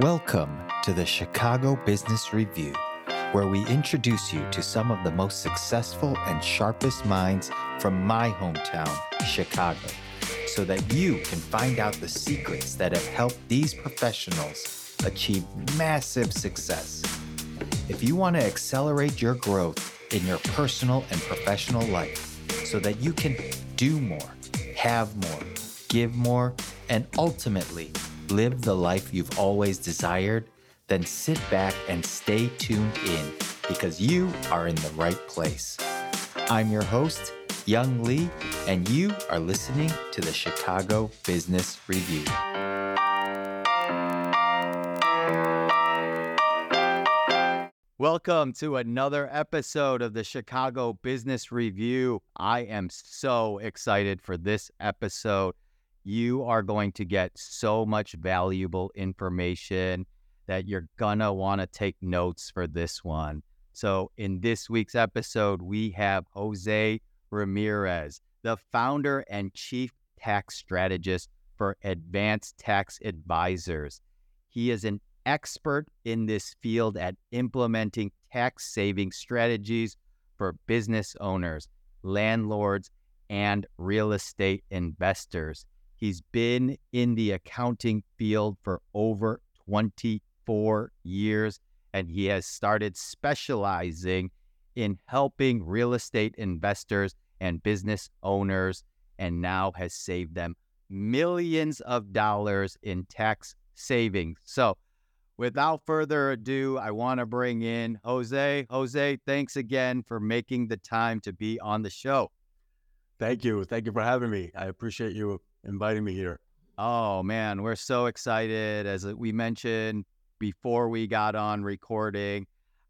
Welcome to the Chicago Business Review, where we introduce you to some of the most successful and sharpest minds from my hometown, Chicago, so that you can find out the secrets that have helped these professionals achieve massive success. If you want to accelerate your growth in your personal and professional life so that you can do more, have more, give more, and ultimately live the life you've always desired, then sit back and stay tuned in because you are in the right place. I'm your host, Young Lee, and you are listening to the Chicago Business Review. Welcome to another episode of the Chicago Business Review. I am so excited for this episode. You are going to get so much valuable information that you're gonna want to take notes for this one. So, in this week's episode, we have Jose Ramirez, the founder and chief tax strategist for Advanced Tax Advisors. He is an expert in this field at implementing tax saving strategies for business owners, landlords, and real estate investors. He's been in the accounting field for over 24 years, and he has started specializing in helping real estate investors and business owners, and now has saved them millions of dollars in tax savings. So, without further ado, I want to bring in Jose. Jose, thanks again for making the time to be on the show. Thank you. Thank you for having me. I appreciate you inviting me here. Oh, man, we're so excited. As we mentioned before we got on recording,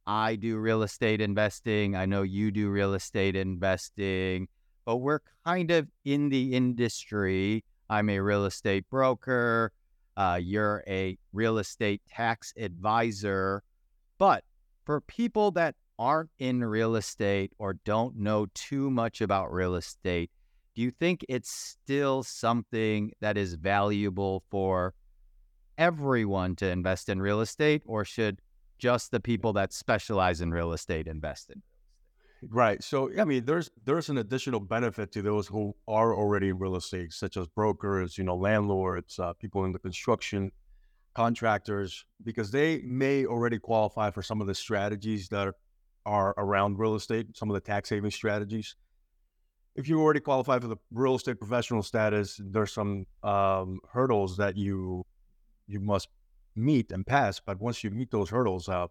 I do real estate investing. I know you do real estate investing, but we're kind of in the industry. I'm a real estate broker. Uh, you're a real estate tax advisor. But for people that aren't in real estate or don't know too much about real estate, do you think it's still something that is valuable for everyone to invest in real estate, or should just the people that specialize in real estate invest in? Right. So, I mean, there's there's an additional benefit to those who are already in real estate, such as brokers, you know, landlords, uh, people in the construction, contractors, because they may already qualify for some of the strategies that are, around real estate, some of the tax saving strategies. If you already qualify for the real estate professional status, there's some um, hurdles that you you must meet and pass. But once you meet those hurdles, uh,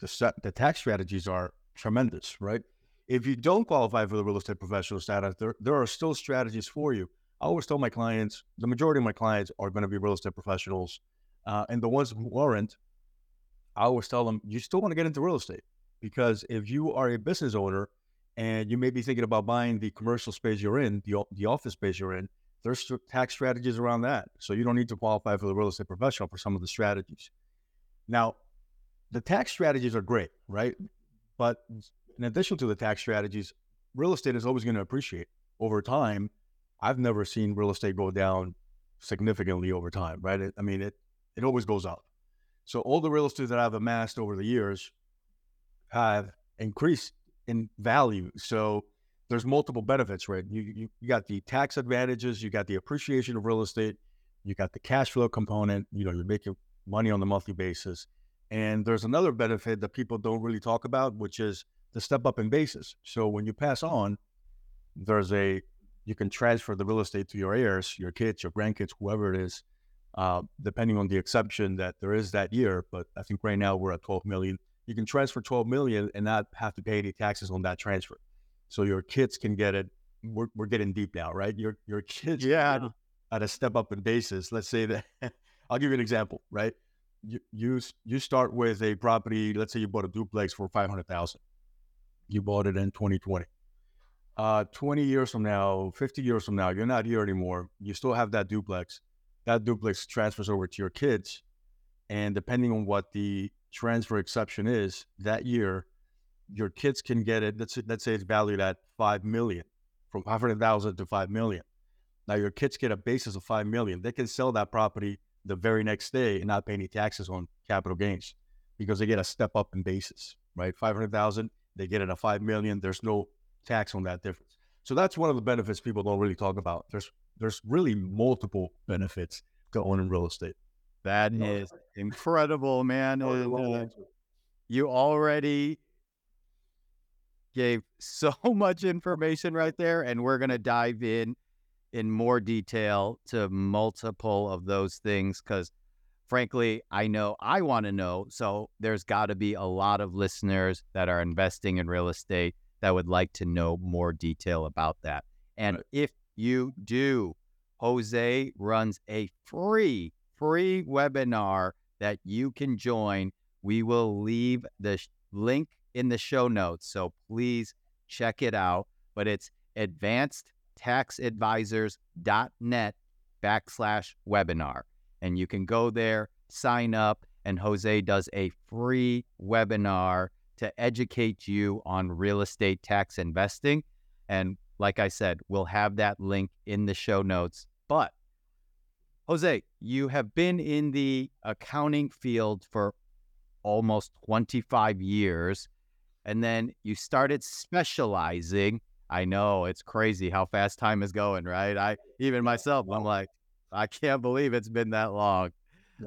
the set, the tax strategies are tremendous, right? If you don't qualify for the real estate professional status, there, there are still strategies for you. I always tell my clients, the majority of my clients are going to be real estate professionals. Uh, and the ones who aren't, I always tell them, you still want to get into real estate because if you are a business owner and you may be thinking about buying the commercial space you're in, the, the office space you're in, there's tax strategies around that. So you don't need to qualify for the real estate professional for some of the strategies. Now, the tax strategies are great, right? But in addition to the tax strategies, real estate is always going to appreciate over time. I've never seen real estate go down significantly over time, right? It, I mean, it it always goes up. So all the real estate that I've amassed over the years have increased in value. So there's multiple benefits, right? You, you you got the tax advantages, you got the appreciation of real estate, you got the cash flow component. You know, you're making money on a monthly basis, and there's another benefit that people don't really talk about, which is the step up in basis. So when you pass on, there's a you can transfer the real estate to your heirs, your kids, your grandkids, whoever it is, uh, depending on the exception that there is that year. But I think right now we're at 12 million. You can transfer 12 million and not have to pay any taxes on that transfer. So your kids can get it. We're, we're getting deep now, right? Your your kids, yeah, at a step up in basis. Let's say that I'll give you an example, right? You you you start with a property. Let's say you bought a duplex for 500,000 you bought it in 2020. Uh, 20 years from now, 50 years from now, you're not here anymore. You still have that duplex. That duplex transfers over to your kids. And depending on what the transfer exception is that year, your kids can get it. Let's, let's say it's valued at 5 million from 500,000 to 5 million. Now your kids get a basis of 5 million. They can sell that property the very next day and not pay any taxes on capital gains because they get a step up in basis, right? 500,000, they get it a 5 million. There's no tax on that difference. So that's one of the benefits people don't really talk about. There's, there's really multiple benefits to owning real estate. That is incredible, man. Uh, you already gave so much information right there, and we're going to dive in in more detail to multiple of those things because frankly, I know I want to know. So there's got to be a lot of listeners that are investing in real estate that would like to know more detail about that. And right. if you do, Jose runs a free, free webinar that you can join. We will leave the sh- link in the show notes. So please check it out. But it's advancedtaxadvisors.net backslash webinar. And you can go there, sign up, and Jose does a free webinar to educate you on real estate tax investing. And like I said, we'll have that link in the show notes. But Jose, you have been in the accounting field for almost 25 years and then you started specializing. I know it's crazy how fast time is going, right? I even myself, I'm like, I can't believe it's been that long.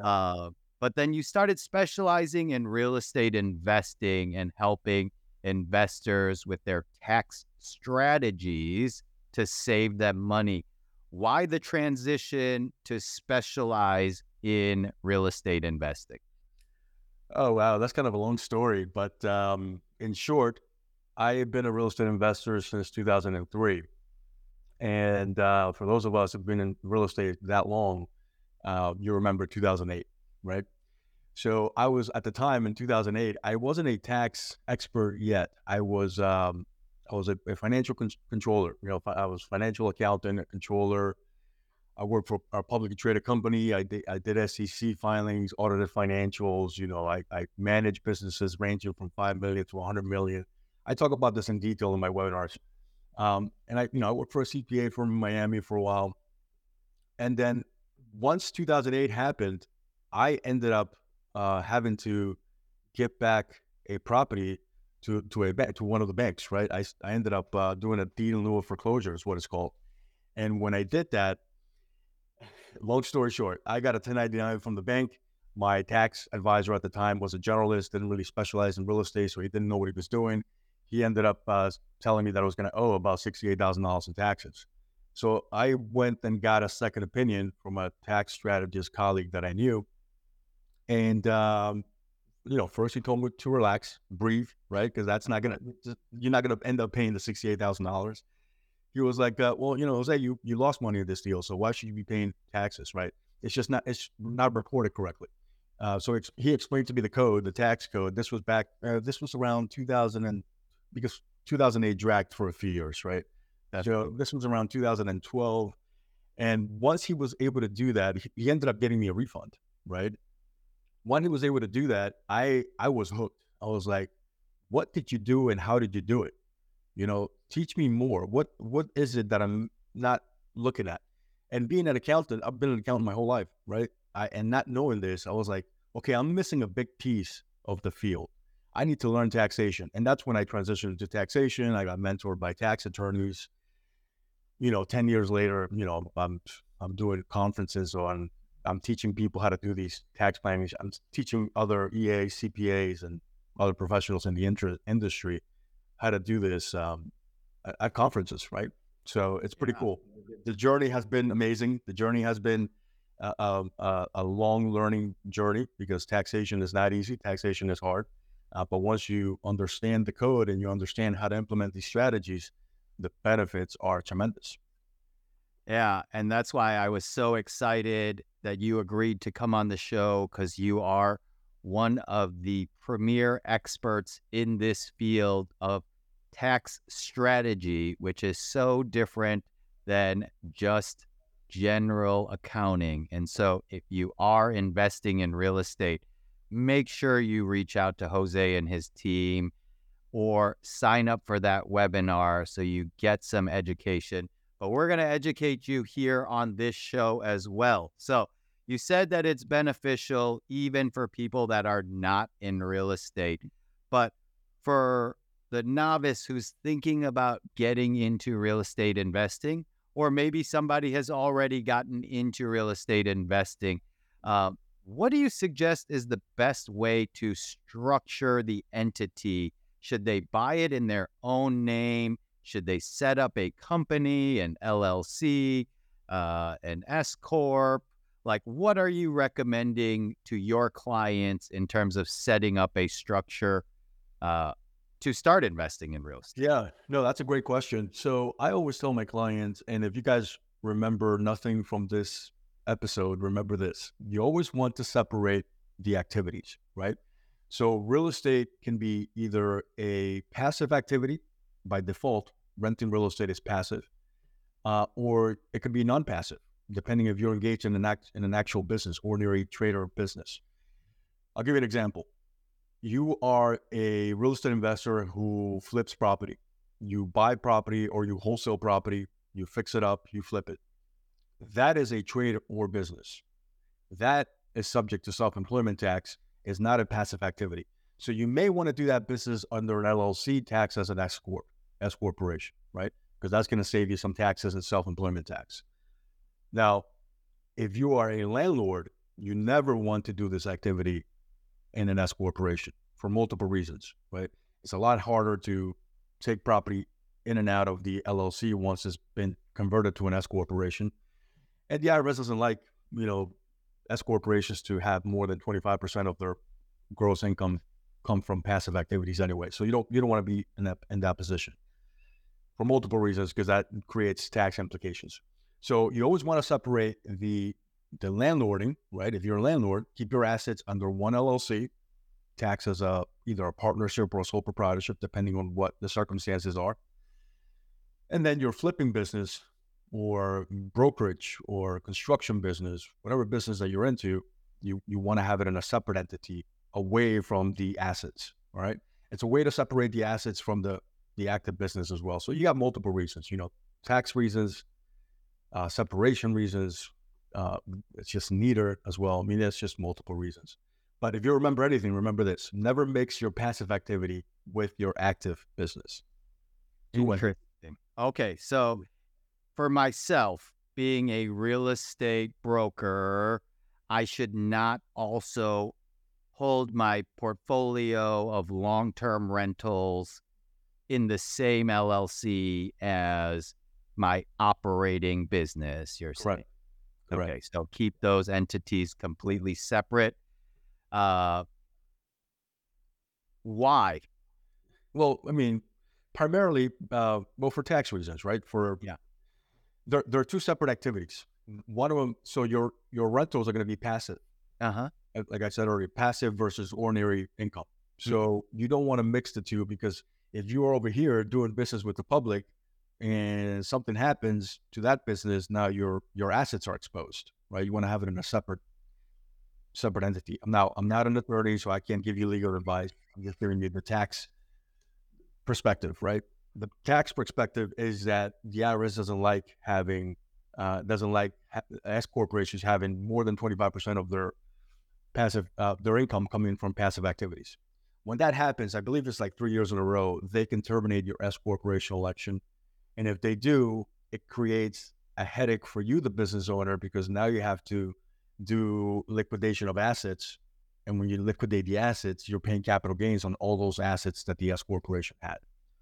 Uh, but then you started specializing in real estate investing and helping investors with their tax strategies to save them money. Why the transition to specialize in real estate investing? Oh wow, that's kind of a long story, but um, in short, I have been a real estate investor since 2003. And uh, for those of us who've been in real estate that long, uh, you remember 2008, right? So I was at the time in 2008. I wasn't a tax expert yet. I was um, I was a, a financial con- controller. You know, I was financial accountant, a controller. I worked for a publicly traded company. I did, I did SEC filings, audited financials. You know, I, I manage businesses ranging from five million to 100 million. I talk about this in detail in my webinars. Um, and I, you know, I worked for a CPA firm in Miami for a while. And then once 2008 happened, I ended up uh, having to get back a property to to a bank to one of the banks. Right. I, I ended up uh, doing a deed in lieu of foreclosure, is what it's called. And when I did that, long story short, I got a 1099 from the bank. My tax advisor at the time was a generalist, didn't really specialize in real estate, so he didn't know what he was doing. He ended up uh, telling me that I was going to owe about $68,000 in taxes. So I went and got a second opinion from a tax strategist colleague that I knew. And, um, you know, first he told me to relax, breathe, right? Because that's not going to, you're not going to end up paying the $68,000 he was like, uh, "Well, you know, Jose, you you lost money in this deal, so why should you be paying taxes, right? It's just not it's not reported correctly." Uh, so he explained to me the code, the tax code. This was back. Uh, this was around 2000 and because 2008 dragged for a few years, right? That's so cool. this was around 2012, and once he was able to do that, he, he ended up getting me a refund, right? When he was able to do that, I I was hooked. I was like, "What did you do, and how did you do it?" You know, teach me more. What what is it that I'm not looking at? And being an accountant, I've been an accountant my whole life, right? I and not knowing this, I was like, okay, I'm missing a big piece of the field. I need to learn taxation. And that's when I transitioned to taxation. I got mentored by tax attorneys. You know, 10 years later, you know, I'm I'm doing conferences on I'm teaching people how to do these tax planning. I'm teaching other EAs, CPAs, and other professionals in the inter- industry how to do this um, at, conferences, right? So it's pretty yeah. cool. The journey has been amazing. The journey has been uh, uh, a long learning journey because taxation is not easy. Taxation is hard. Uh, but once you understand the code and you understand how to implement these strategies, the benefits are tremendous. Yeah. And that's why I was so excited that you agreed to come on the show because you are one of the premier experts in this field of tax strategy, which is so different than just general accounting. And so, if you are investing in real estate, make sure you reach out to Jose and his team or sign up for that webinar so you get some education. But we're going to educate you here on this show as well. So, you said that it's beneficial even for people that are not in real estate, but for the novice who's thinking about getting into real estate investing, or maybe somebody has already gotten into real estate investing, uh, what do you suggest is the best way to structure the entity? Should they buy it in their own name? Should they set up a company, an LLC, uh, an S corp? Like, what are you recommending to your clients in terms of setting up a structure uh, to start investing in real estate? Yeah, no, that's a great question. So I always tell my clients, and if you guys remember nothing from this episode, remember this you always want to separate the activities, right? So real estate can be either a passive activity by default, renting real estate is passive, uh, or it could be non passive depending if you're engaged in an act in an actual business, ordinary trade or business. I'll give you an example. You are a real estate investor who flips property. You buy property or you wholesale property, you fix it up, you flip it. That is a trade or business. That is subject to self-employment tax, is not a passive activity. So you may want to do that business under an LLC tax as an S corp, S corporation, right? Because that's going to save you some taxes and self-employment tax. Now, if you are a landlord, you never want to do this activity in an S corporation for multiple reasons, right? It's a lot harder to take property in and out of the LLC once it's been converted to an S corporation. And the IRS doesn't like, you know, S corporations to have more than 25% of their gross income come from passive activities anyway. So you don't you don't want to be in that in that position for multiple reasons because that creates tax implications. So you always want to separate the the landlording, right? If you're a landlord, keep your assets under one LLC, tax as a uh, either a partnership or a sole proprietorship, depending on what the circumstances are. And then your flipping business or brokerage or construction business, whatever business that you're into, you you want to have it in a separate entity away from the assets. All right. It's a way to separate the assets from the the active business as well. So you got multiple reasons, you know, tax reasons, uh, separation reasons. Uh, it's just neater as well. I mean, there's just multiple reasons. But if you remember anything, remember this: never mix your passive activity with your active business. Interesting. Okay, so for myself, being a real estate broker, I should not also hold my portfolio of long-term rentals in the same LLC as my operating business, you're saying. Correct. Okay, so keep those entities completely separate. Uh, why? Well, I mean, primarily, uh, well, for tax reasons, right? For Yeah. there, there are two separate activities. One of them, so your your rentals are going to be passive, Uh huh. uh, like I said earlier, passive versus ordinary income. So you don't want to mix the two because if you are over here doing business with the public, and something happens to that business, now your your assets are exposed, right? You want to have it in a separate separate entity. I'm now I'm not an attorney, so I can't give you legal advice. I'm just giving you the tax perspective, right? The tax perspective is that the IRS doesn't like having uh, doesn't like ha- S corporations having more than 25% of their passive uh, their income coming from passive activities. When that happens, I believe it's like three years in a row, they can terminate your S corporation election and if they do, it creates a headache for you, the business owner, because now you have to do liquidation of assets. And when you liquidate the assets, you're paying capital gains on all those assets that the S corporation had.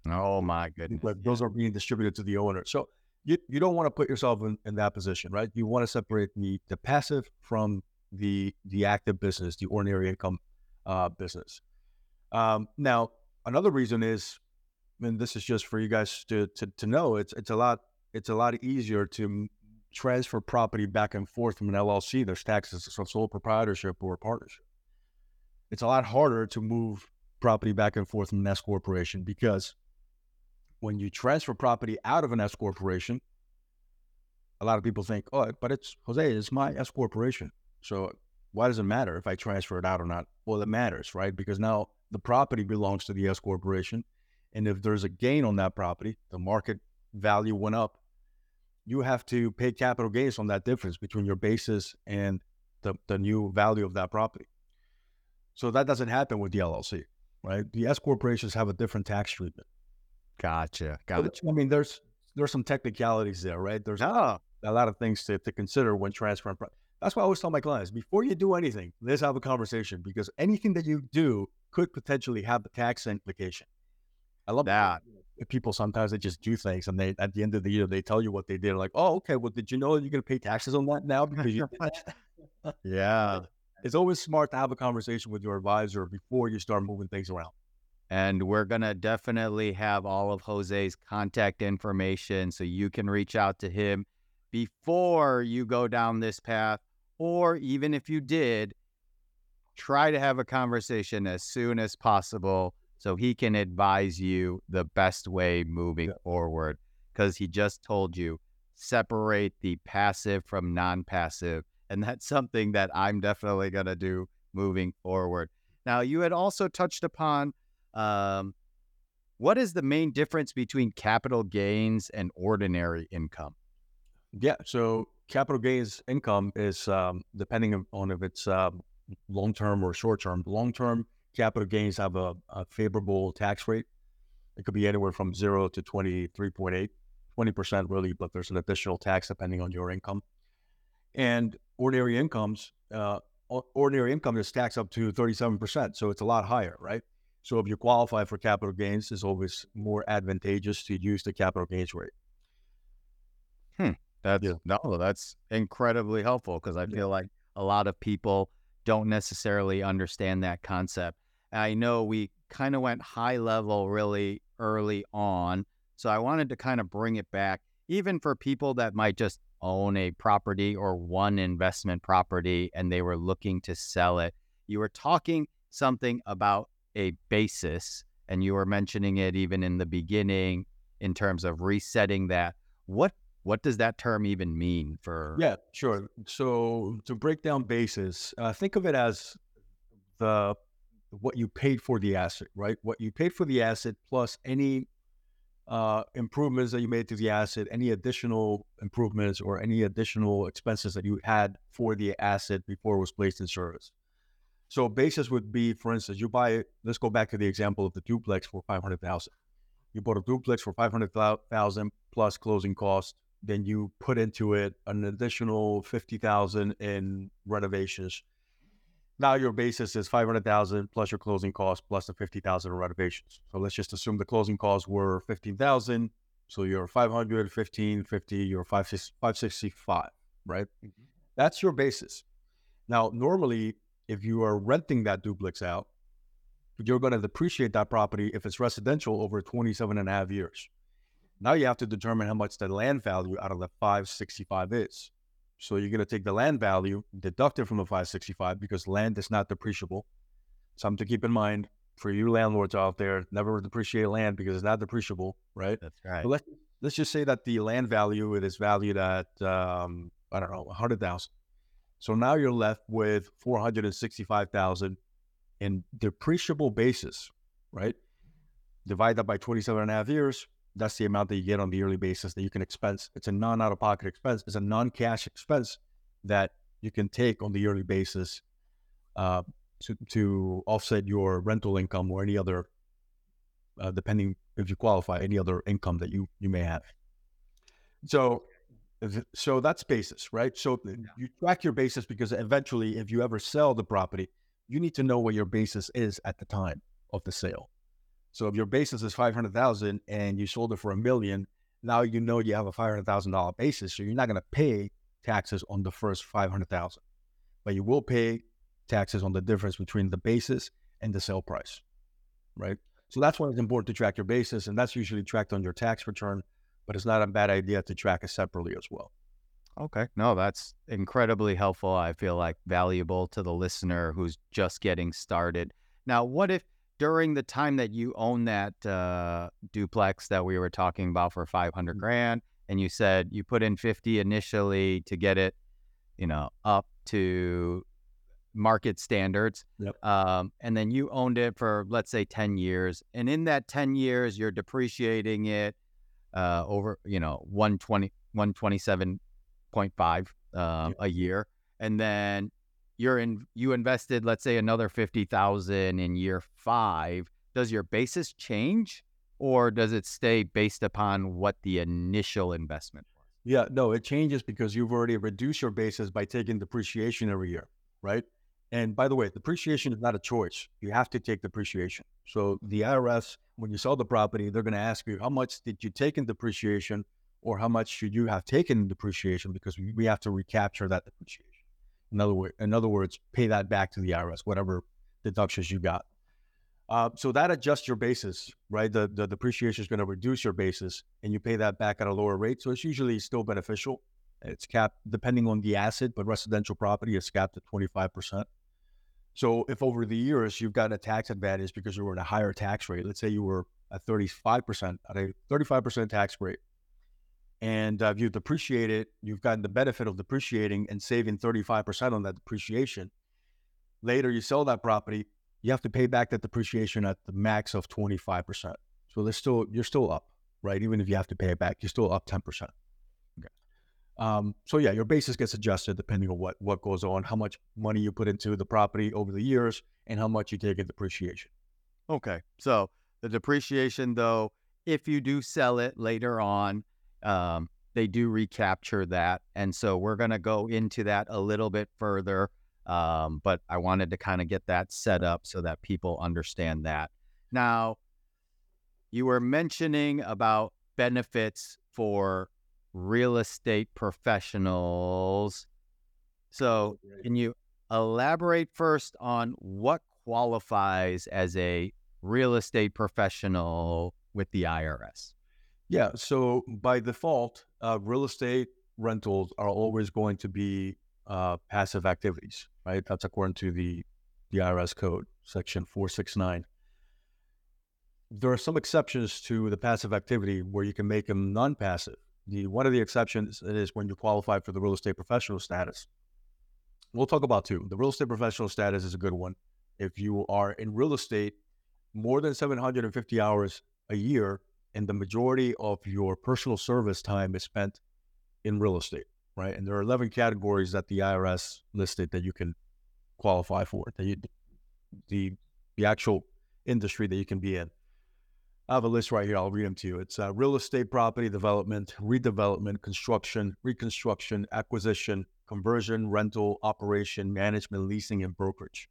Oh my goodness. But those are being distributed to the owner. So you, you don't want to put yourself in, in that position, right? You want to separate the, the passive from the the active business, the ordinary income uh, business. Um, now, another reason is and this is just for you guys to, to to know it's it's a lot it's a lot easier to transfer property back and forth from an LLC. There's taxes of sole proprietorship or partnership. It's a lot harder to move property back and forth from an S corporation because when you transfer property out of an S corporation, a lot of people think, oh, but it's Jose, it's my S corporation. So why does it matter if I transfer it out or not? Well, it matters, right? Because now the property belongs to the S corporation and if there's a gain on that property, the market value went up, you have to pay capital gains on that difference between your basis and the, the new value of that property. So that doesn't happen with the LLC, right? The S corporations have a different tax treatment. Gotcha. Gotcha. I mean, there's there's some technicalities there, right? There's Oh, a lot of things to, to consider when transferring. That's why I always tell my clients before you do anything, let's have a conversation because anything that you do could potentially have a tax implication. I love that. People sometimes they just do things and they at the end of the year they tell you what they did. Like, oh, okay, well, did you know you're going to pay taxes on that now because you? Yeah. It's always smart to have a conversation with your advisor before you start moving things around. And we're going to definitely have all of Jose's contact information so you can reach out to him before you go down this path. Or even if you did, try to have a conversation as soon as possible so he can advise you the best way moving forward. Because he just told you separate the passive from non passive. And that's something that I'm definitely going to do moving forward. Now, you had also touched upon um, what is the main difference between capital gains and ordinary income? Yeah. So capital gains income is um, depending on- on if it's um, long term or short term. Long term capital gains have a, a favorable tax rate. It could be anywhere from zero to 23.8, 20% really, but there's an additional tax depending on your income. And ordinary incomes, uh, ordinary income is taxed up to 37%. So it's a lot higher, right? So if you qualify for capital gains, it's always more advantageous to use the capital gains rate. That's Yeah. no, that's incredibly helpful because I feel like a lot of people don't necessarily understand that concept. I know we kind of went high level really early on, so I wanted to kind of bring it back, even for people that might just own a property or one investment property and they were looking to sell it. You were talking something about a basis, and you were mentioning it even in the beginning in terms of resetting that. What what does that term even mean for Yeah, sure. So to break down basis, uh, think of it as the what you paid for the asset, right? What you paid for the asset plus any uh, improvements that you made to the asset, any additional improvements or any additional expenses that you had for the asset before it was placed in service. So basis would be, for instance, you buy. Let's go back to the example of the duplex for five hundred thousand. You bought a duplex for five hundred thousand plus closing costs then you put into it an additional 50,000 in renovations. Now your basis is 500,000 plus your closing costs plus the 50,000 in renovations. So let's just assume the closing costs were 15,000. So you're 500, 15, 50, you're 565, right? Mm-hmm. That's your basis. Now, normally, if you are renting that duplex out, you're going to depreciate that property if it's residential over 27 and a half years. Now you have to determine how much the land value out of the 565 is. So you're going to take the land value, deduct it from the 565 because land is not depreciable. Something to keep in mind for you landlords out there: never depreciate land because it's not depreciable, right? That's right. So let's let's just say that the land value it is valued at um, I don't know 100,000. So now you're left with 465,000 in depreciable basis, right? Divide that by 27 and a half years. That's the amount that you get on the yearly basis that you can expense. It's a non out of pocket expense. It's a non cash expense that you can take on the yearly basis uh, to, to offset your rental income or any other, uh, depending if you qualify, any other income that you, you may have. So, so that's basis, right? So th- you track your basis because eventually, if you ever sell the property, you need to know what your basis is at the time of the sale. So if your basis is five hundred thousand and you sold it for a million, now you know you have a five hundred thousand dollar basis. So you're not going to pay taxes on the first five hundred thousand, but you will pay taxes on the difference between the basis and the sale price, right? So that's why it's important to track your basis, and that's usually tracked on your tax return. But it's not a bad idea to track it separately as well. Okay. No, that's incredibly helpful. I feel like valuable to the listener who's just getting started. Now, what if during the time that you own that uh, duplex that we were talking about for 500 Mhm. grand and you said you put in 50 initially to get it, you know, up to market standards. Yep. Um, and then you owned it for, let's say, 10 years. And in that 10 years, you're depreciating it uh, over, you know, 120, 127.5 um, a year. And then you're in you invested let's say another 50,000 in year 5, does your basis change or does it stay based upon what the initial investment was? Yeah, no, it changes because you've already reduced your basis by taking depreciation every year, right? And by the way, depreciation is not a choice. You have to take depreciation. So the IRS, when you sell the property, they're going to ask you how much did you take in depreciation or how much should you have taken in depreciation because we, we have to recapture that depreciation. In other, way, in other words, pay that back to the IRS, whatever deductions you got. Uh, so that adjusts your basis, right? The, the depreciation is going to reduce your basis and you pay that back at a lower rate. So it's usually still beneficial. It's capped depending on the asset, but residential property is capped at 25%. So if over the years you've gotten a tax advantage because you were at a higher tax rate, let's say you were at 35%, at a 35% tax rate, and uh, you depreciate it, you've gotten the benefit of depreciating and saving 35% on that depreciation. Later, you sell that property, you have to pay back that depreciation at the max of 25%. So there's still, you're still up, right? Even if you have to pay it back, you're still up 10%. Okay. Um, so yeah, your basis gets adjusted depending on what, what goes on, how much money you put into the property over the years and how much you take in depreciation. Okay. So the depreciation though, if you do sell it later on, um, they do recapture that. And so we're going to go into that a little bit further. Um, but I wanted to kind of get that set up so that people understand that. Now, you were mentioning about benefits for real estate professionals. So, can you elaborate first on what qualifies as a real estate professional with the IRS? Yeah. So by default, uh, real estate rentals are always going to be uh, passive activities, right? That's according to the the IRS code, section four six nine. There are some exceptions to the passive activity where you can make them non-passive. The one of the exceptions is when you qualify for the real estate professional status. We'll talk about two. The real estate professional status is a good one. If you are in real estate more than 750 hours a year and the majority of your personal service time is spent in real estate, right? And there are 11 categories that the IRS listed that you can qualify for, that you, the, the actual industry that you can be in. I have a list right here. I'll read them to you. It's uh, real estate property development, redevelopment, construction, reconstruction, acquisition, conversion, rental, operation, management, leasing, and brokerage.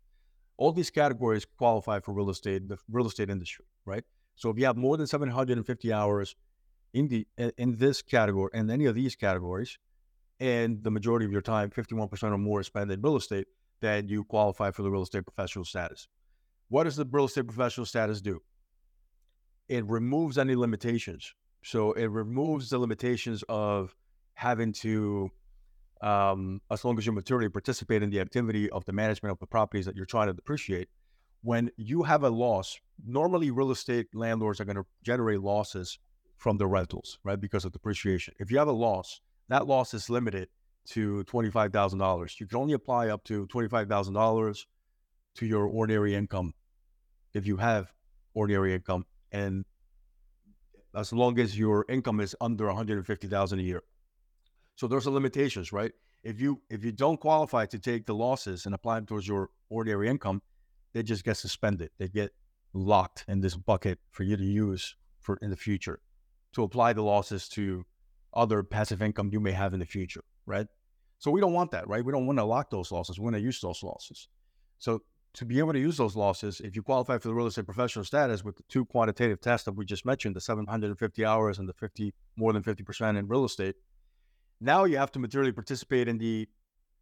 All these categories qualify for real estate, the real estate industry, right? So if you have more than 750 hours in the in this category and any of these categories, and the majority of your time, 51% or more, is spent in real estate, then you qualify for the real estate professional status. What does the real estate professional status do? It removes any limitations. So it removes the limitations of having to, um, as long as you're materially participate in the activity of the management of the properties that you're trying to depreciate, when you have a loss, normally real estate landlords are going to generate losses from the rentals, right? Because of depreciation. If you have a loss, that loss is limited to $25,000. You can only apply up to $25,000 to your ordinary income if you have ordinary income and as long as your income is under 150,000 a year. So there's a limitations, right? If you if you don't qualify to take the losses and apply them towards your ordinary income, they just get suspended. They get locked in this bucket for you to use for in the future to apply the losses to other passive income you may have in the future, right? So we don't want that, right? We don't want to lock those losses. We want to use those losses. So to be able to use those losses, if you qualify for the real estate professional status with the two quantitative tests that we just mentioned, the 750 hours and the 50 more than 50% in real estate, now you have to materially participate in the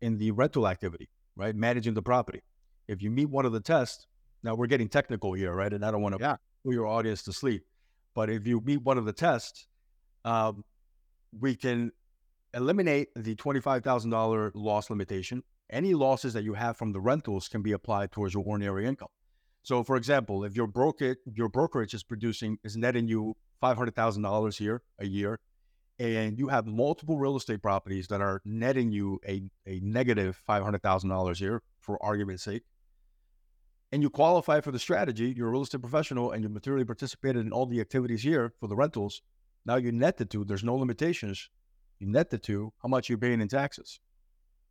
in the rental activity, right? Managing the property if you meet one of the tests, now we're getting technical here, right? And I don't want to yeah. put your audience to sleep. But if you meet one of the tests, um, we can eliminate the $25,000 loss limitation. Any losses that you have from the rentals can be applied towards your ordinary income. So, for example, if your broker your brokerage is producing is netting you five hundred thousand dollars here a year, and you have multiple real estate properties that are netting you a, a negative five hundred thousand dollars here, for argument's sake, and you qualify for the strategy, you're a real estate professional and you materially participated in all the activities here for the rentals. Now you net the two, there's no limitations. You net the two, how much you're paying in taxes,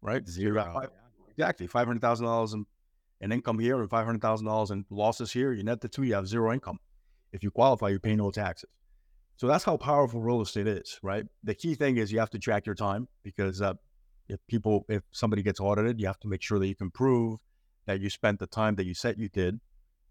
right? Zero. Exactly. Five hundred thousand dollars in, in income here and five hundred thousand dollars in losses here. You net the two, you have zero income. If you qualify, you pay no taxes. So that's how powerful real estate is, right? The key thing is you have to track your time because uh, if people, if somebody gets audited, you have to make sure that you can prove that you spent the time that you said you did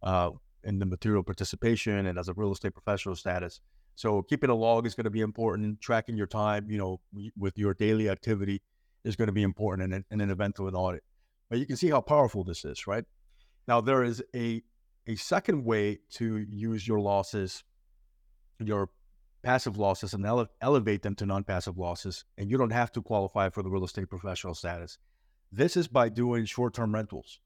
uh, in the material participation and as a real estate professional status. So keeping a log is going to be important. Tracking your time, you know, with your daily activity is going to be important in, in an event of an audit. But you can see how powerful this is, right? Now there is a a second way to use your losses, your passive losses, and ele- elevate them to non-passive losses, and you don't have to qualify for the real estate professional status. This is by doing short-term rentals.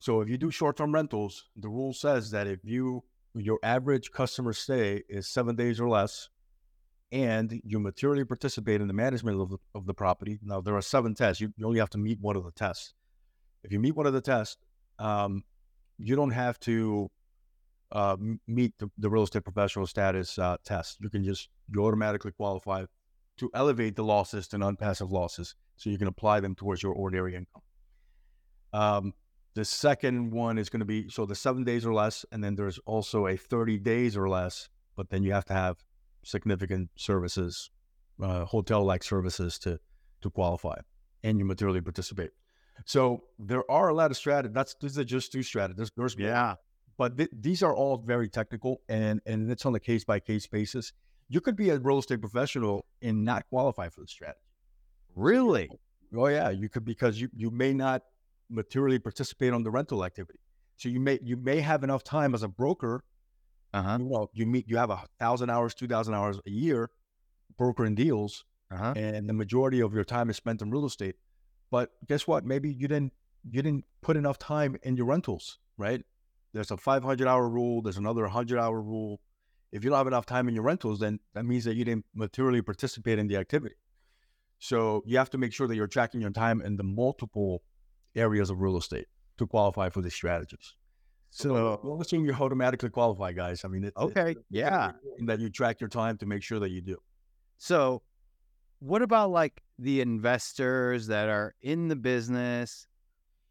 So if you do short-term rentals, the rule says that if you your average customer stay is seven days or less, and you materially participate in the management of the, of the property. Now there are seven tests. You, you only have to meet one of the tests. If you meet one of the tests, um, you don't have to uh, meet the, the, real estate professional status uh, test. You can just you automatically qualify to elevate the losses to non-passive losses, so you can apply them towards your ordinary income. Um, the second one is going to be so the seven days or less, and then there's also a 30 days or less, but then you have to have significant services, uh, hotel-like services to to qualify, and you materially participate. So there are a lot of strategies. That's these are just two strategies. There's, there's yeah, but th- these are all very technical, and and it's on a case by case basis. You could be a real estate professional and not qualify for the strategy. Really? Oh yeah, you could because you you may not materially participate on the rental activity. So you may you may have enough time as a broker. Uh-huh. You know, you meet you have a thousand hours, two thousand hours a year brokering deals, uh-huh. and the majority of your time is spent in real estate. But guess what? Maybe you didn't you didn't put enough time in your rentals, right? There's a 500 hour rule. There's another 100 hour rule. If you don't have enough time in your rentals, then that means that you didn't materially participate in the activity. So you have to make sure that you're tracking your time in the multiple areas of real estate to qualify for these strategies. So we'll assume you automatically qualify, guys. I mean, it's, okay, it's, yeah, that you track your time to make sure that you do. So, what about like the investors that are in the business?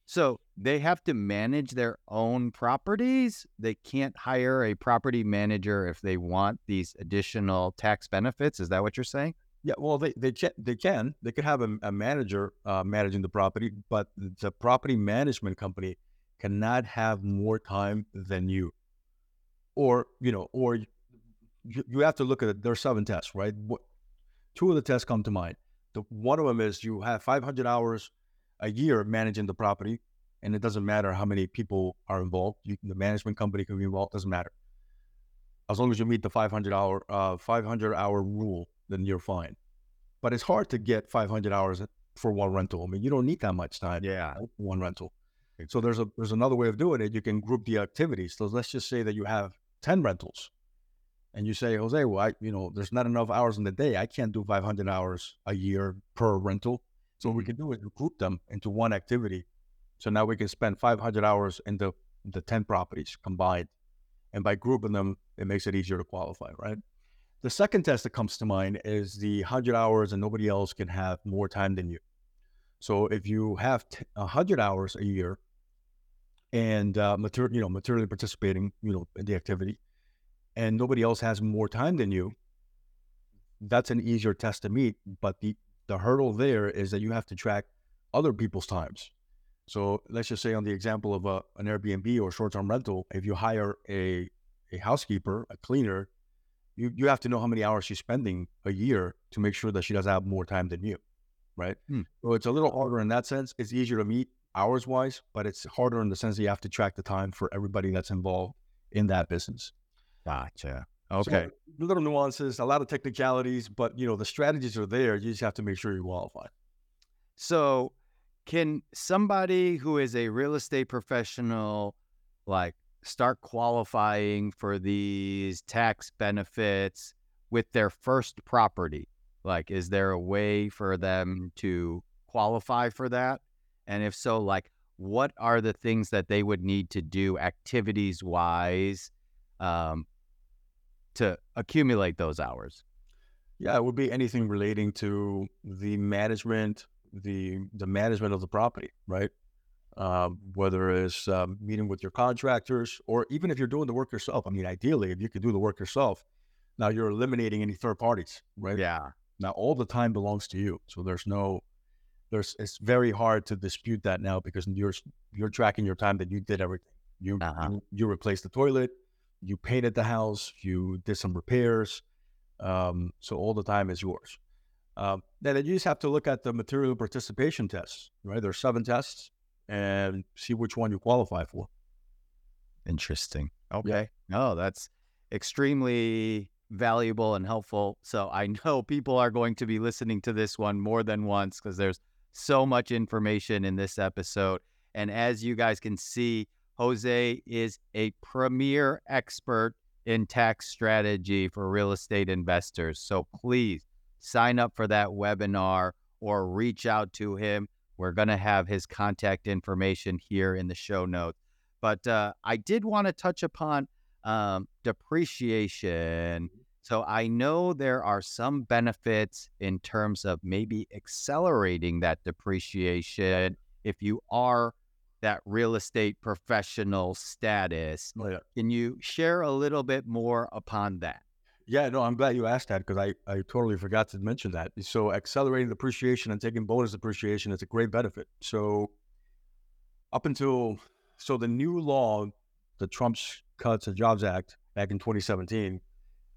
So they have to manage their own properties. They can't hire a property manager if they want these additional tax benefits. Is that what you're saying? Yeah, well, they they can they can they could have a, a manager uh, managing the property, but the property management company cannot have more time than you, or you know, or you, you have to look at it. There are seven tests, right? What, two of the tests come to mind. The one of them is you have 500 hours a year managing the property, and it doesn't matter how many people are involved. You, the management company can be involved. Doesn't matter as long as you meet the 500 hour uh, 500 hour rule then you're fine. But it's hard to get 500 hours for one rental. I mean, you don't need that much time. Yeah, one rental. So there's a there's another way of doing it. You can group the activities. So let's just say that you have 10 rentals, and you say, Jose, well, I you know, there's not enough hours in the day. I can't do 500 hours a year per rental. So what we mm-hmm. can do is group them into one activity. So now we can spend 500 hours in the the 10 properties combined, and by grouping them, it makes it easier to qualify, right? The second test that comes to mind is the 100 hours and nobody else can have more time than you. So if you have t- 100 hours a year and uh, mater- you know materially participating, you know, in the activity, and nobody else has more time than you, that's an easier test to meet. But the the hurdle there is that you have to track other people's times. So let's just say on the example of a, an Airbnb or short term rental, if you hire a a housekeeper, a cleaner you, you have to know how many hours she's spending a year to make sure that she doesn't have more time than you, right? Hmm. So it's a little harder in that sense. It's easier to meet hours wise, but it's harder in the sense that you have to track the time for everybody that's involved in that business. Gotcha. Okay. So, little nuances, a lot of technicalities, but you know the strategies are there. You just have to make sure you qualify. So, can somebody who is a real estate professional like start qualifying for these tax benefits with their first property? Like, is there a way for them to qualify for that? And if so, like, what are the things that they would need to do activities wise um, to accumulate those hours? Yeah, it would be anything relating to the management, the the management of the property, right? Um, whether it's um, meeting with your contractors or even if you're doing the work yourself. I mean, ideally, if you could do the work yourself, now you're eliminating any third parties, right? Yeah. Now all the time belongs to you, so there's no, there's it's very hard to dispute that now because you're you're tracking your time that you did everything. You Uh-huh. you, you replaced the toilet, you painted the house, you did some repairs, um, so all the time is yours. Um, then you just have to look at the material participation tests, right? There's seven tests, and see which one you qualify for. Interesting. Okay. No, that's extremely valuable and helpful. So I know people are going to be listening to this one more than once because there's so much information in this episode. And as you guys can see, Jose is a premier expert in tax strategy for real estate investors. So please sign up for that webinar or reach out to him. We're going to have his contact information here in the show notes. But uh, I did want to touch upon um, depreciation. So I know there are some benefits in terms of maybe accelerating that depreciation if you are that real estate professional status. Oh, yeah. Can you share a little bit more upon that? Yeah, no, I'm glad you asked that because I, I totally forgot to mention that. So accelerating depreciation and taking bonus depreciation is a great benefit. So up until so the new law, the Trump's Cuts and Jobs Act back in 2017,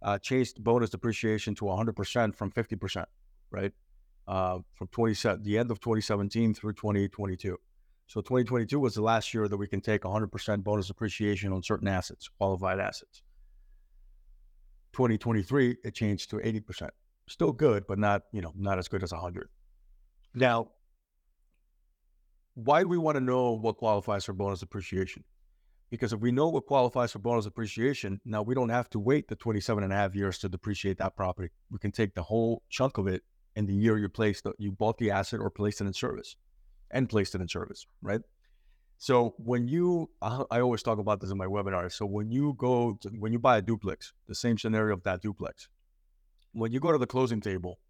uh, changed bonus depreciation to 100% from 50%, right? Uh, from 20, the end of 2017 through 2022. So 2022 was the last year that we can take 100% bonus depreciation on certain assets, qualified assets. 2023, it changed to 80%. Still good, but not, you know, not as good as 100. Now, why do we want to know what qualifies for bonus depreciation? Because if we know what qualifies for bonus depreciation, now we don't have to wait the 27 and a half years to depreciate that property. We can take the whole chunk of it in the year you placed, you bought the asset or placed it in service and placed it in service, right? So when you, I always talk about this in my webinars. So when you go, to, when you buy a duplex, the same scenario of that duplex, when you go to the closing table,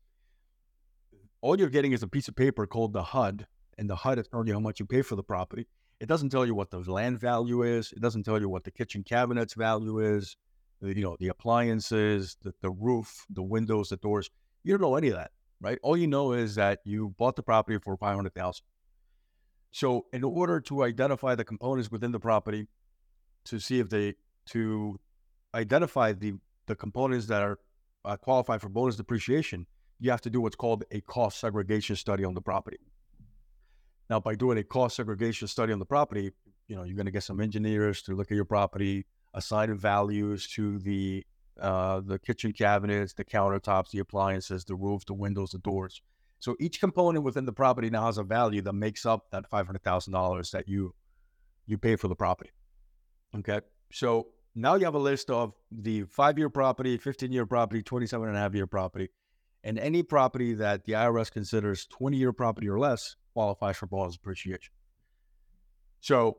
all you're getting is a piece of paper called the HUD, and the HUD is telling you how much you pay for the property. It doesn't tell you what the land value is. It doesn't tell you what the kitchen cabinets value is. You know the appliances, the, the roof, the windows, the doors. You don't know any of that, right? All you know is that you bought the property for five hundred thousand. So, in order to identify the components within the property, to see if they to identify the the components that are uh, qualified for bonus depreciation, you have to do what's called a cost segregation study on the property. Now, by doing a cost segregation study on the property, you know you're going to get some engineers to look at your property, assign values to the uh, the kitchen cabinets, the countertops, the appliances, the roof, the windows, the doors. So each component within the property now has a value that makes up that five hundred thousand dollars that you you pay for the property. Okay, so now you have a list of the five-year property, fifteen-year property, 27 and a half year property, and any property that the IRS considers twenty-year property or less qualifies for bonus depreciation. So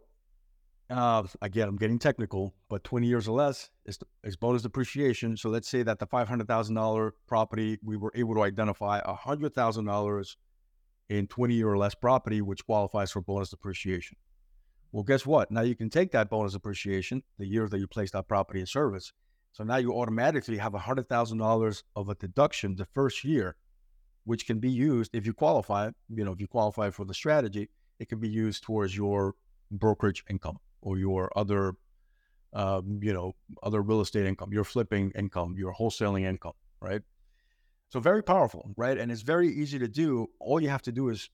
uh, again, I'm getting technical, but 20 years or less is, is bonus depreciation. So let's say that the $500,000 property, we were able to identify $100,000 in 20 year or less property, which qualifies for bonus depreciation. Well, guess what? Now you can take that bonus depreciation, the year that you placed that property in service. So now you automatically have $100,000 of a deduction the first year, which can be used if you qualify, you know, if you qualify for the strategy, it can be used towards your brokerage income or your other, um, you know, other real estate income, your flipping income, your wholesaling income, right? So very powerful, right? And it's very easy to do. All you have to do is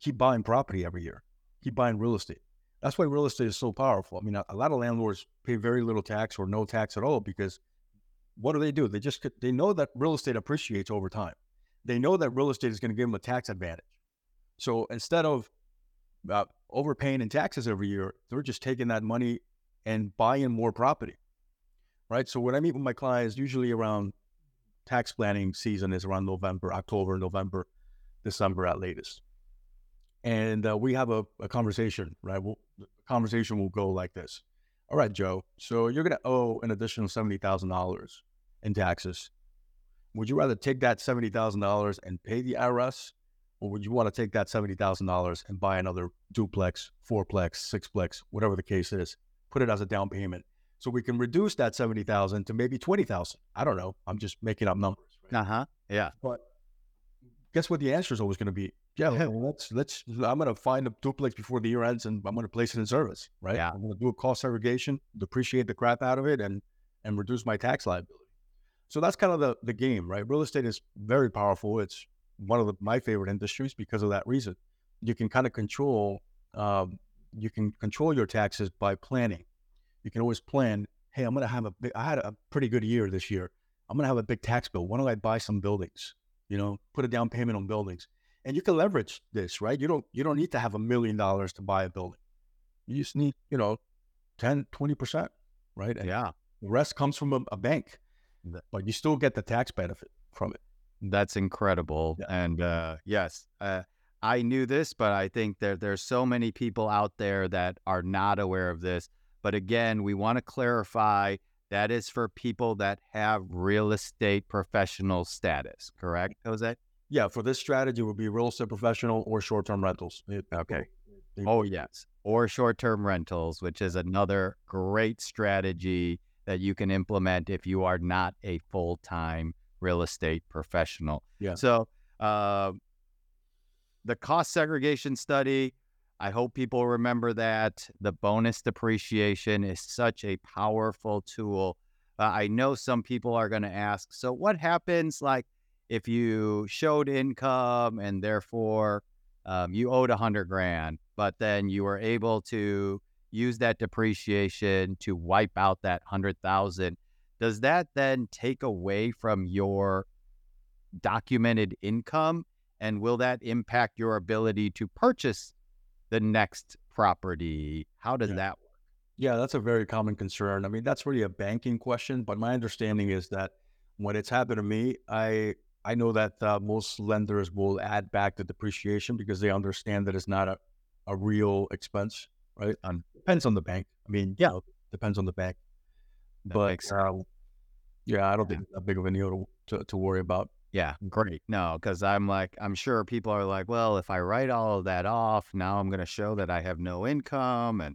keep buying property every year, keep buying real estate. That's why real estate is so powerful. I mean, a, a lot of landlords pay very little tax or no tax at all because what do they do? They just they know that real estate appreciates over time. They know that real estate is going to give them a tax advantage. So instead of uh, overpaying in taxes every year, they're just taking that money and buying more property, right? So when I meet with my clients, usually around tax planning season is around November, October, November, December at latest, and uh, we have a, a conversation, right? We'll, the conversation will go like this: All right, Joe, so you're going to owe an additional seventy thousand dollars in taxes. Would you rather take that seventy thousand dollars and pay the IRS, or would you want to take that seventy thousand dollars and buy another duplex, fourplex, sixplex, whatever the case is, put it as a down payment, so we can reduce that seventy thousand to maybe twenty thousand. I don't know. I'm just making up numbers. Right? Uh huh. Yeah. But guess what? The answer is always going to be, yeah, well, let's let's. I'm going to find a duplex before the year ends, and I'm going to place it in service. Right? Yeah. I'm going to do a cost segregation, depreciate the crap out of it, and and reduce my tax liability. So that's kind of the the game, right? Real estate is very powerful. It's one of the, my favorite industries because of that reason. You can kind of control. Um, you can control your taxes by planning. You can always plan. Hey, I'm going to have a big. I had a pretty good year this year. I'm going to have a big tax bill. Why don't I buy some buildings? You know, put a down payment on buildings, and you can leverage this, right? You don't you don't need to have a million dollars to buy a building. You just need, you know, 10, 20 percent, right? And Yeah. the rest comes from a, a bank, but you still get the tax benefit from it. That's incredible. Yeah. And uh, yes, uh, I knew this, but I think that there's so many people out there that are not aware of this. But again, we want to clarify that is for people that have real estate professional status, correct, Jose? Yeah, for this strategy would be real estate professional or short term rentals. It- Okay. they- Oh, yes. Or short term rentals, which is another great strategy that you can implement if you are not a full time real estate professional. Yeah. So, uh, the cost segregation study, I hope people remember that. The bonus depreciation is such a powerful tool. Uh, I know some people are going to ask, so what happens like if you showed income and therefore um, you owed a hundred grand, but then you were able to use that depreciation to wipe out that hundred thousand. Does that then take away from your documented income? And will that impact your ability to purchase the next property? How does Yeah. that work? Yeah, that's a very common concern. I mean, that's really a banking question, but my understanding is that when it's happened to me, I I know that uh, most lenders will add back the depreciation because they understand that it's not a, a real expense, right? Um, depends on the bank. I mean, Yeah. you know, depends on the bank. That but um, yeah, I don't think that big of a deal to, to, to worry about. Yeah, great. No, because I'm like, I'm sure people are like, well, if I write all of that off, now I'm going to show that I have no income. And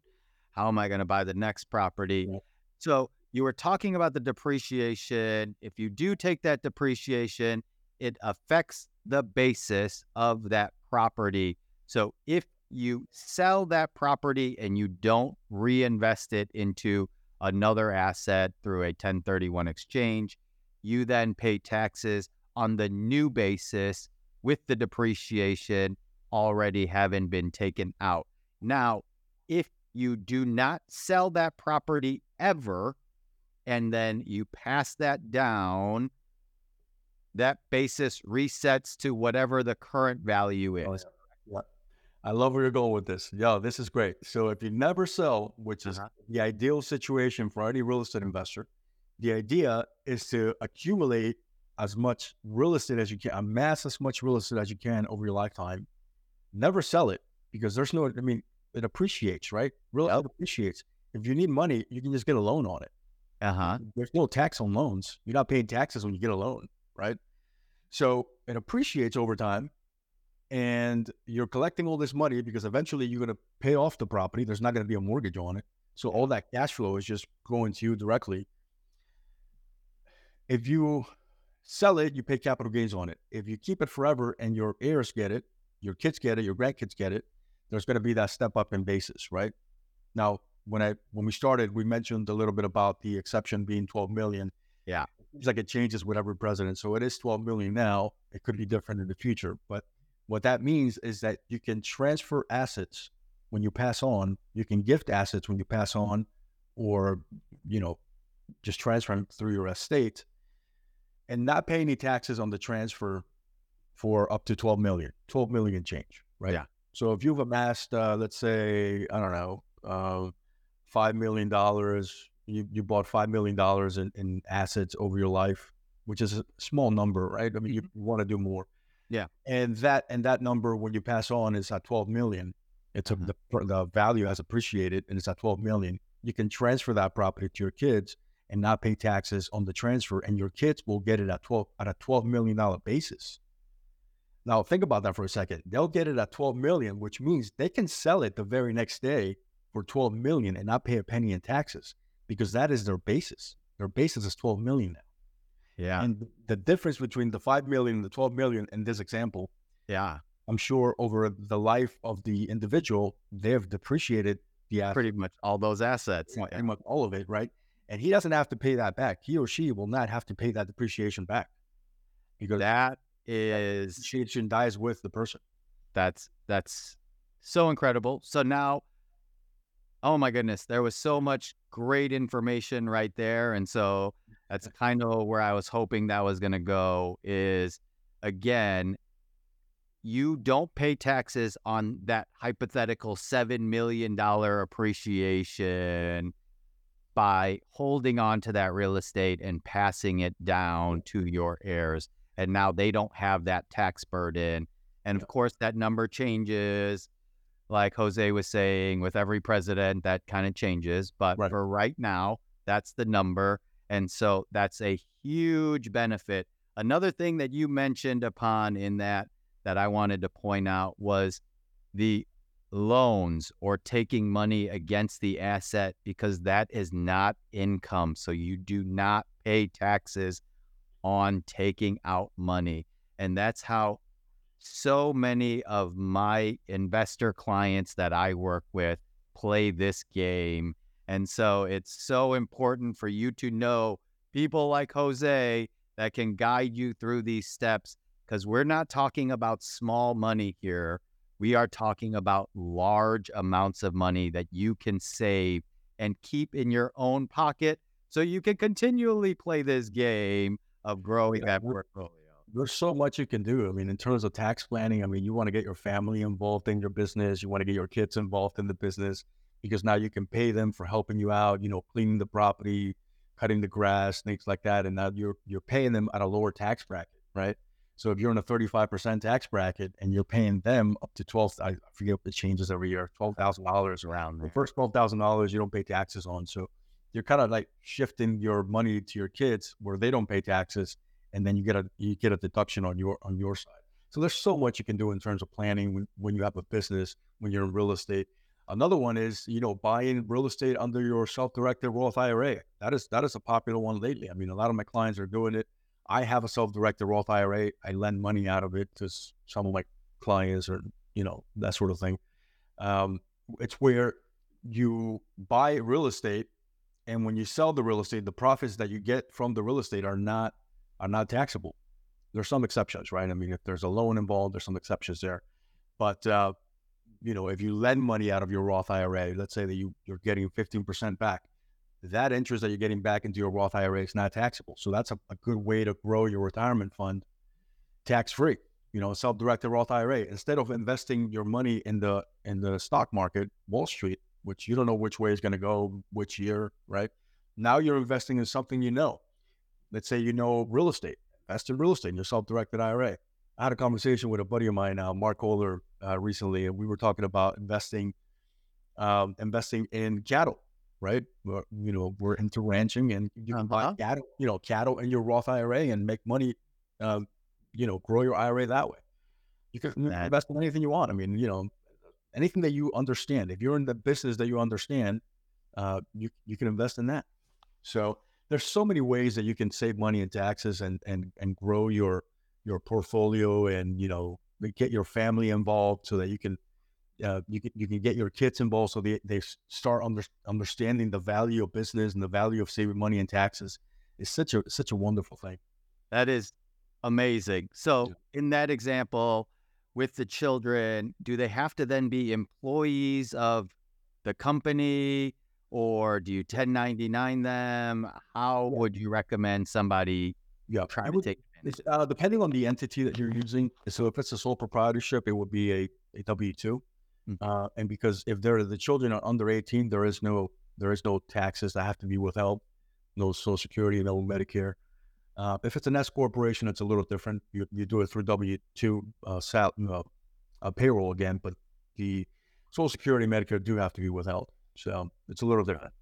how am I going to buy the next property? Yeah. So you were talking about the depreciation. If you do take that depreciation, it affects the basis of that property. So if you sell that property and you don't reinvest it into another asset through a 1031 exchange, you then pay taxes on the new basis with the depreciation already having been taken out. Now, if you do not sell that property ever and then you pass that down, that basis resets to whatever the current value oh, is. Yeah. I love where you're going with this. Yo, this is great. So if you never sell, which is Uh-huh. the ideal situation for any real estate investor, the idea is to accumulate as much real estate as you can, amass as much real estate as you can over your lifetime. Never sell it because there's no, I mean, it appreciates, right? Real estate appreciates. If you need money, you can just get a loan on it. Uh huh. There's no tax on loans. You're not paying taxes when you get a loan, right? So it appreciates over time and you're collecting all this money because eventually you're going to pay off the property. There's not going to be a mortgage on it. So all that cash flow is just going to you directly. If you sell it, you pay capital gains on it. If you keep it forever and your heirs get it, your kids get it, your grandkids get it, there's going to be that step up in basis, right? Now, when I when we started, we mentioned a little bit about the exception being 12 million. Yeah. It seems like it changes with every president. So it is 12 million now. It could be different in the future. But what that means is that you can transfer assets when you pass on, you can gift assets when you pass on, or you know, just transfer them through your estate and not pay any taxes on the transfer for up to 12 million, 12 million change, right? Yeah. So if you've amassed, uh, let's say, I don't know, uh, $5 million, you, you bought $5 million in, in assets over your life, which is a small number, right? I mean, you want to do more. Yeah. And that, and that number, when you pass on is at 12 million, it's a, Mhm. the, the value has appreciated and it's at 12 million. You can transfer that property to your kids and not pay taxes on the transfer, and your kids will get it at 12 at a 12 million dollar basis. Now think about that for a second. They'll get it at 12 million, which means they can sell it the very next day for 12 million and not pay a penny in taxes because that is their basis. Their basis is 12 million now. Yeah. And the difference between the 5 million and the 12 million in this example, yeah. I'm sure over the life of the individual, they've depreciated the asset, Pretty much all those assets. pretty much- much all of it, right? And he doesn't have to pay that back. He or she will not have to pay that depreciation back because that That is depreciation dies with the person. that's that's so incredible. So now oh my goodness, there was so much great information right there and so that's kind of where I was hoping that was going to go is again you don't pay taxes on that hypothetical 7 million dollar appreciation by holding on to that real estate and passing it down to your heirs and now they don't have that tax burden and of course that number changes like jose was saying with every president that kind of changes but Right. for right now that's the number and so that's a huge benefit another thing that you mentioned upon in that that i wanted to point out was the loans or taking money against the asset because that is not income so you do not pay taxes on taking out money and that's how so many of my investor clients that I work with play this game. And so it's so important for you to know people like Jose that can guide you through these steps because we're not talking about small money here. We are talking about large amounts of money that you can save and keep in your own pocket so you can continually play this game of growing Yeah, that portfolio. There's so much you can do. I mean, in terms of tax planning, I mean, you want to get your family involved in your business. You want to get your kids involved in the business because now you can pay them for helping you out, you know, cleaning the property, cutting the grass, things like that. And now you're you're paying them at a lower tax bracket, right? So if you're in a 35% tax bracket and you're paying them up to 12, I forget what it changes every year, $12,000 Around the first twelve thousand dollars you don't pay taxes on. So you're kind of like shifting your money to your kids where they don't pay taxes, and then you get a you get a deduction on your on your side. So there's so much you can do in terms of planning when, when you have a business, when you're in real estate. Another one is you know buying real estate under your self-directed Roth IRA. That is that is a popular one lately. I mean, a lot of my clients are doing it. I have a self-directed Roth IRA. I lend money out of it to some of my clients or you know that sort of thing. Um, it's where you buy real estate and when you sell the real estate the profits that you get from the real estate are not are not taxable there's some exceptions right i mean if there's a loan involved there's some exceptions there but uh, you know if you lend money out of your roth ira let's say that you, you're getting 15% back that interest that you're getting back into your roth ira is not taxable. So that's a, a good way to grow your retirement fund tax free you know self-directed roth ira instead of investing your money in the in the stock market wall street which you don't know which way is going to go which year right? Now you're investing in something you know. Let's say you know real estate invest in real estate in your self-directed ira i had a conversation with a buddy of mine now mark Kohler, uh, recently and we were talking about investing um, investing in cattle right We're- you know we're into ranching and you can buy Uh-huh. cattle you know cattle in your roth ira and make money um, you know grow your ira that way you can invest in anything you want i mean you know anything that you understand. If you're in the business that you understand, uh, you you can invest in that. So there's so many ways that you can save money in taxes and and and grow your your portfolio and you know get your family involved so that you can uh, you can you can get your kids involved so they they start under, understanding the value of business and the value of saving money and taxes. It's such a such a wonderful thing. That is amazing. So, in that example, with the children, do they have to then be employees of the company or do you 1099 them? How Yeah. would you recommend somebody Yeah, try I to would- take uh, depending on the entity that you're using. So if it's a sole proprietorship, it would be a, a W two, Mm. uh, and because if they're the children are under eighteen, there is no there is no taxes that have to be withheld, no Social Security, no Medicare. Uh, if it's an S corporation, it's a little different. You, you do it through W two uh, sal- uh, uh, payroll again, but the Social Security, Medicare do have to be withheld. So it's a little different,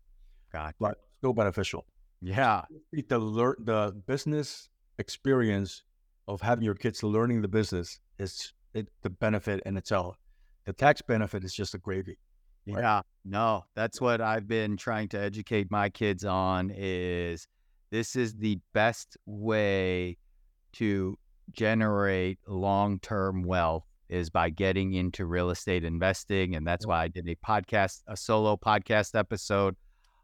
Gotcha. but still beneficial Yeah. the the business experience of having your kids learning the business is it, the benefit in itself. The tax benefit is just a gravy. Right? Yeah, no, that's what I've been trying to educate my kids on is this is the best way to generate long-term wealth is by getting into real estate investing and that's why I did a podcast a solo podcast episode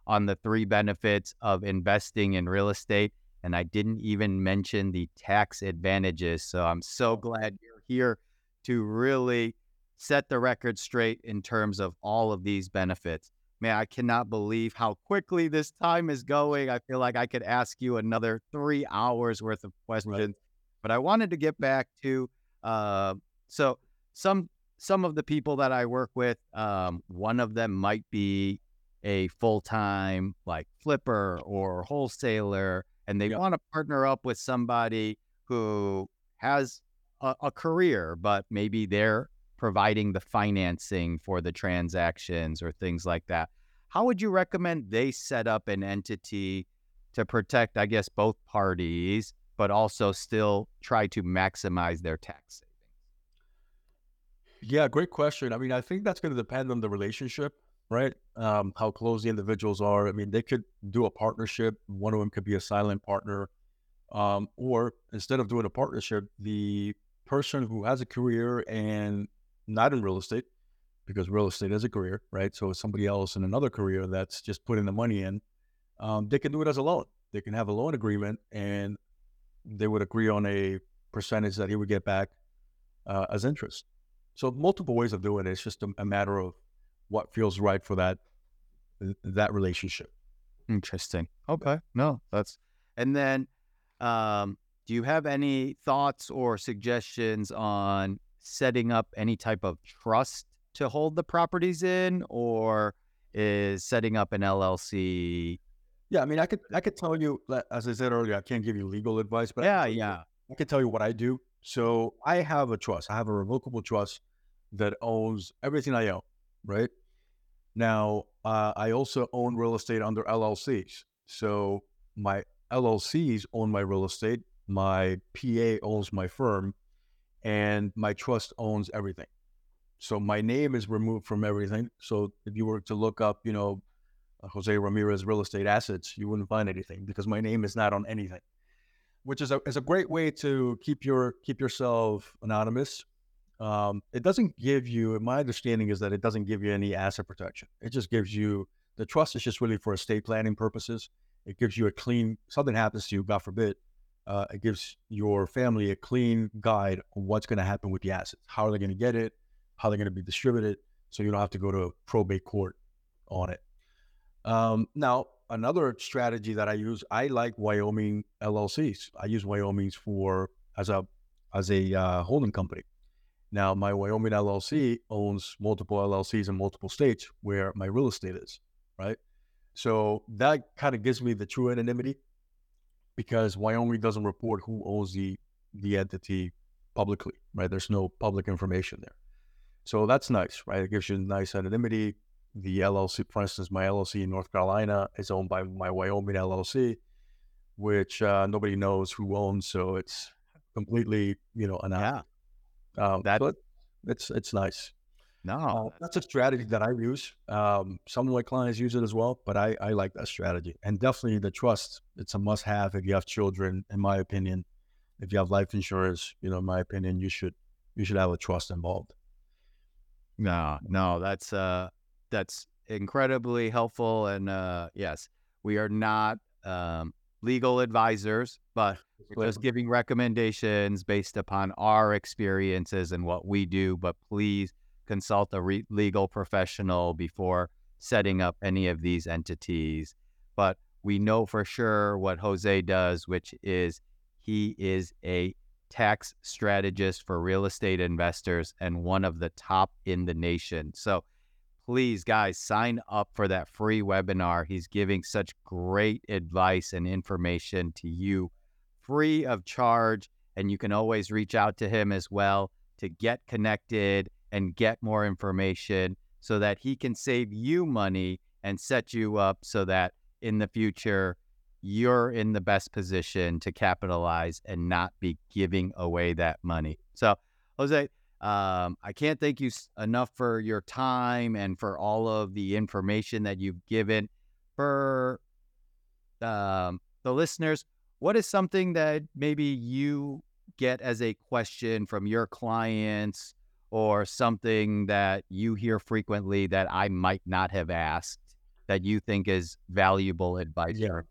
on the three benefits of investing in real estate and I didn't even mention the tax advantages so I'm so glad you're here to really set the record straight in terms of all of these benefits. Man, I cannot believe how quickly this time is going. I feel like I could ask you another three hours worth of questions, right. but I wanted to get back to uh, so some some of the people that I work with. Um, one of them might be a full time like flipper or wholesaler, and they yep. want to partner up with somebody who has a, a career, but maybe they're providing the financing for the transactions or things like that. How would you recommend they set up an entity to protect, I guess, both parties, but also still try to maximize their tax savings? Yeah, great question. I mean, I think that's going to depend on the relationship, right? Um, how close the individuals are. I mean, they could do a partnership. One of them could be a silent partner. Um, or instead of doing a partnership, the person who has a career and not in real estate because real estate is a career, right? So somebody else in another career that's just putting the money in, um, they can do it as a loan. They can have a loan agreement and they would agree on a percentage that he would get back uh, as interest. So multiple ways of doing it. It's just a, a matter of what feels right for that that relationship. Interesting. Okay. No, that's and then um, do you have any thoughts or suggestions on setting up any type of trust to hold the properties in, or is setting up an LLC? Yeah, I mean, I could I could tell you, as I said earlier, I can't give you legal advice, but yeah, I yeah, I can tell you what I do. So I have a trust. I have a revocable trust that owns everything I own. Right now, uh, I also own real estate under LLCs. So my LLCs own my real estate. My PA owns my firm, and my trust owns everything. So my name is removed from everything. So if you were to look up, you know, Jose Ramirez real estate assets, you wouldn't find anything because my name is not on anything. Which is a is a great way to keep your keep yourself anonymous. Um, it doesn't give you, my understanding is that it doesn't give you any asset protection. It just gives you the trust is just really for estate planning purposes. It gives you a clean. Something happens to you, God forbid, uh, it gives your family a clean guide on what's going to happen with the assets. How are they going to get it? How they're going to be distributed, so you don't have to go to probate court on it. Um, now, another strategy that I use, I like Wyoming LLCs. I use Wyoming's for as a as a uh, holding company. Now, my Wyoming LLC owns multiple LLCs in multiple states where my real estate is, right? So that kind of gives me the true anonymity because Wyoming doesn't report who owns the the entity publicly, right? There's no public information there. So that's nice, right? It gives you nice anonymity. The LLC, for instance, my LLC in North Carolina is owned by my Wyoming LLC, which uh, nobody knows who owns. So it's completely, you know, anonymous. Yeah. Um, that, so it's, it's nice. No, uh, that's a strategy that I use. Um, some of my clients use it as well, but I, I like that strategy. And definitely the trust, it's a must have if you have children, in my opinion. If you have life insurance, you know, in my opinion, you should you should have a trust involved. No, no, that's uh that's incredibly helpful. And uh yes, we are not um legal advisors, but just giving recommendations based upon our experiences and what we do. But please consult a re- legal professional before setting up any of these entities. But we know for sure what Jose does, which is he is a tax strategist for real estate investors and one of the top in the nation. So please, guys, sign up for that free webinar. He's giving such great advice and information to you free of charge. And you can always reach out to him as well to get connected and get more information so that he can save you money and set you up so that in the future you're in the best position to capitalize and not be giving away that money. So, Jose, um, I can't thank you enough for your time and for all of the information that you've given. For um, the listeners, what is something that maybe you get as a question from your clients or something that you hear frequently that I might not have asked that you think is valuable advice yeah.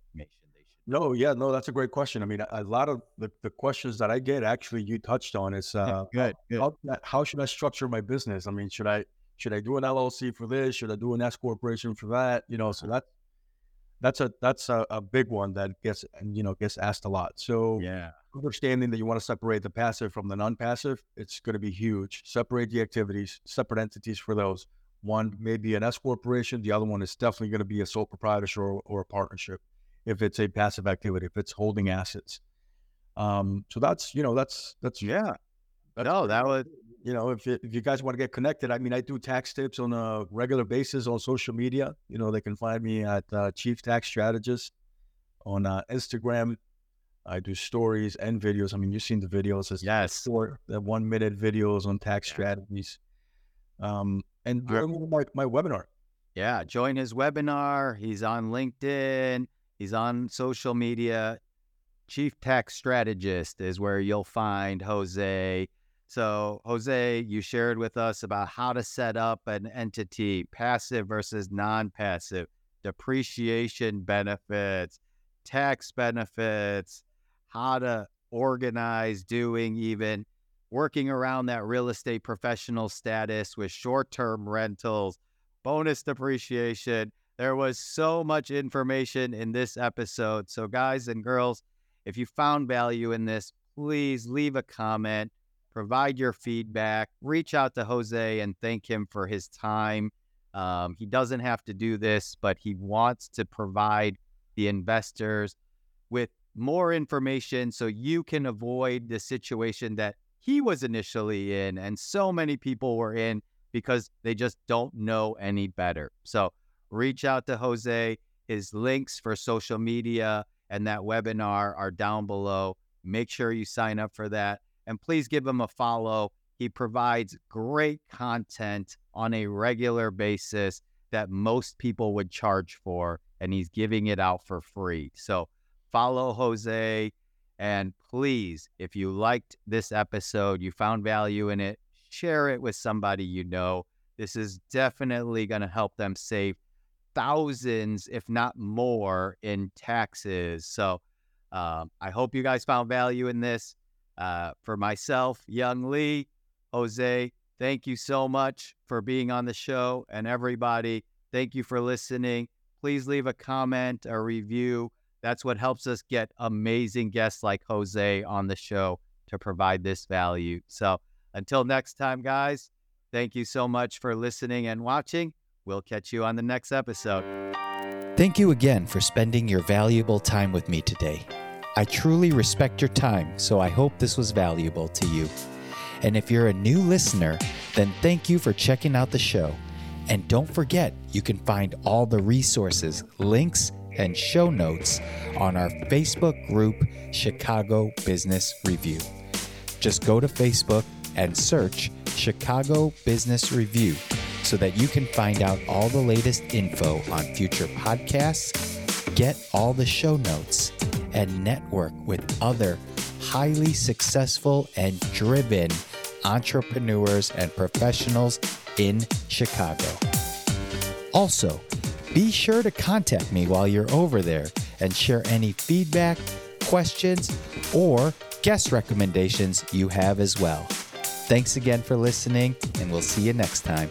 No, yeah, no, that's a great question. I mean, a, a lot of the, the questions that I get actually you touched on is uh, good, good. How, how, should I structure my business? I mean, should I should I do an LLC for this? Should I do an S corporation for that? You know, so that that's a that's a, a big one that gets you know gets asked a lot. So yeah, understanding that you want to separate the passive from the non-passive, it's going to be huge. Separate the activities, separate entities for those. One may be an S corporation. The other one is definitely going to be a sole proprietorship or, or a partnership if it's a passive activity, if it's holding assets. Um, so that's you know that's that's yeah. That's no, that would you know if it, if you guys want to get connected, I mean I do tax tips on a regular basis on social media. You know they can find me at uh, Chief Tax Strategist on uh, Instagram. I do stories and videos. I mean you've seen the videos. It's yes, short, the one minute videos on tax yeah. strategies. Um, and my, my webinar. Yeah, join his webinar. He's on LinkedIn. He's on social media. Chief Tax Strategist is where you'll find Jose. So, Jose, you shared with us about how to set up an entity, passive versus non passive, depreciation benefits, tax benefits, how to organize doing even working around that real estate professional status with short term rentals, bonus depreciation. There was so much information in this episode. So, guys and girls, if you found value in this, please leave a comment, provide your feedback, reach out to Jose and thank him for his time. Um, he doesn't have to do this, but he wants to provide the investors with more information so you can avoid the situation that he was initially in and so many people were in because they just don't know any better. So, reach out to Jose. His links for social media and that webinar are down below. Make sure you sign up for that. And please give him a follow. He provides great content on a regular basis that most people would charge for, and he's giving it out for free. So follow Jose. And please, if you liked this episode, you found value in it, share it with somebody you know. This is definitely going to help them save thousands, if not more, in taxes. So um, I hope you guys found value in this. Uh, for myself, Young Lee, Jose, thank you so much for being on the show. And everybody, thank you for listening. Please leave a comment, a review. That's what helps us get amazing guests like Jose on the show to provide this value. So until next time, guys, thank you so much for listening and watching. We'll catch you on the next episode. Thank you again for spending your valuable time with me today. I truly respect your time, so I hope this was valuable to you. And if you're a new listener, then thank you for checking out the show. And don't forget, you can find all the resources, links, and show notes on our Facebook group, Chicago Business Review. Just go to Facebook and search Chicago Business Review so that you can find out all the latest info on future podcasts, get all the show notes, and network with other highly successful and driven entrepreneurs and professionals in Chicago. Also, be sure to contact me while you're over there and share any feedback, questions, or guest recommendations you have as well. Thanks again for listening, and we'll see you next time.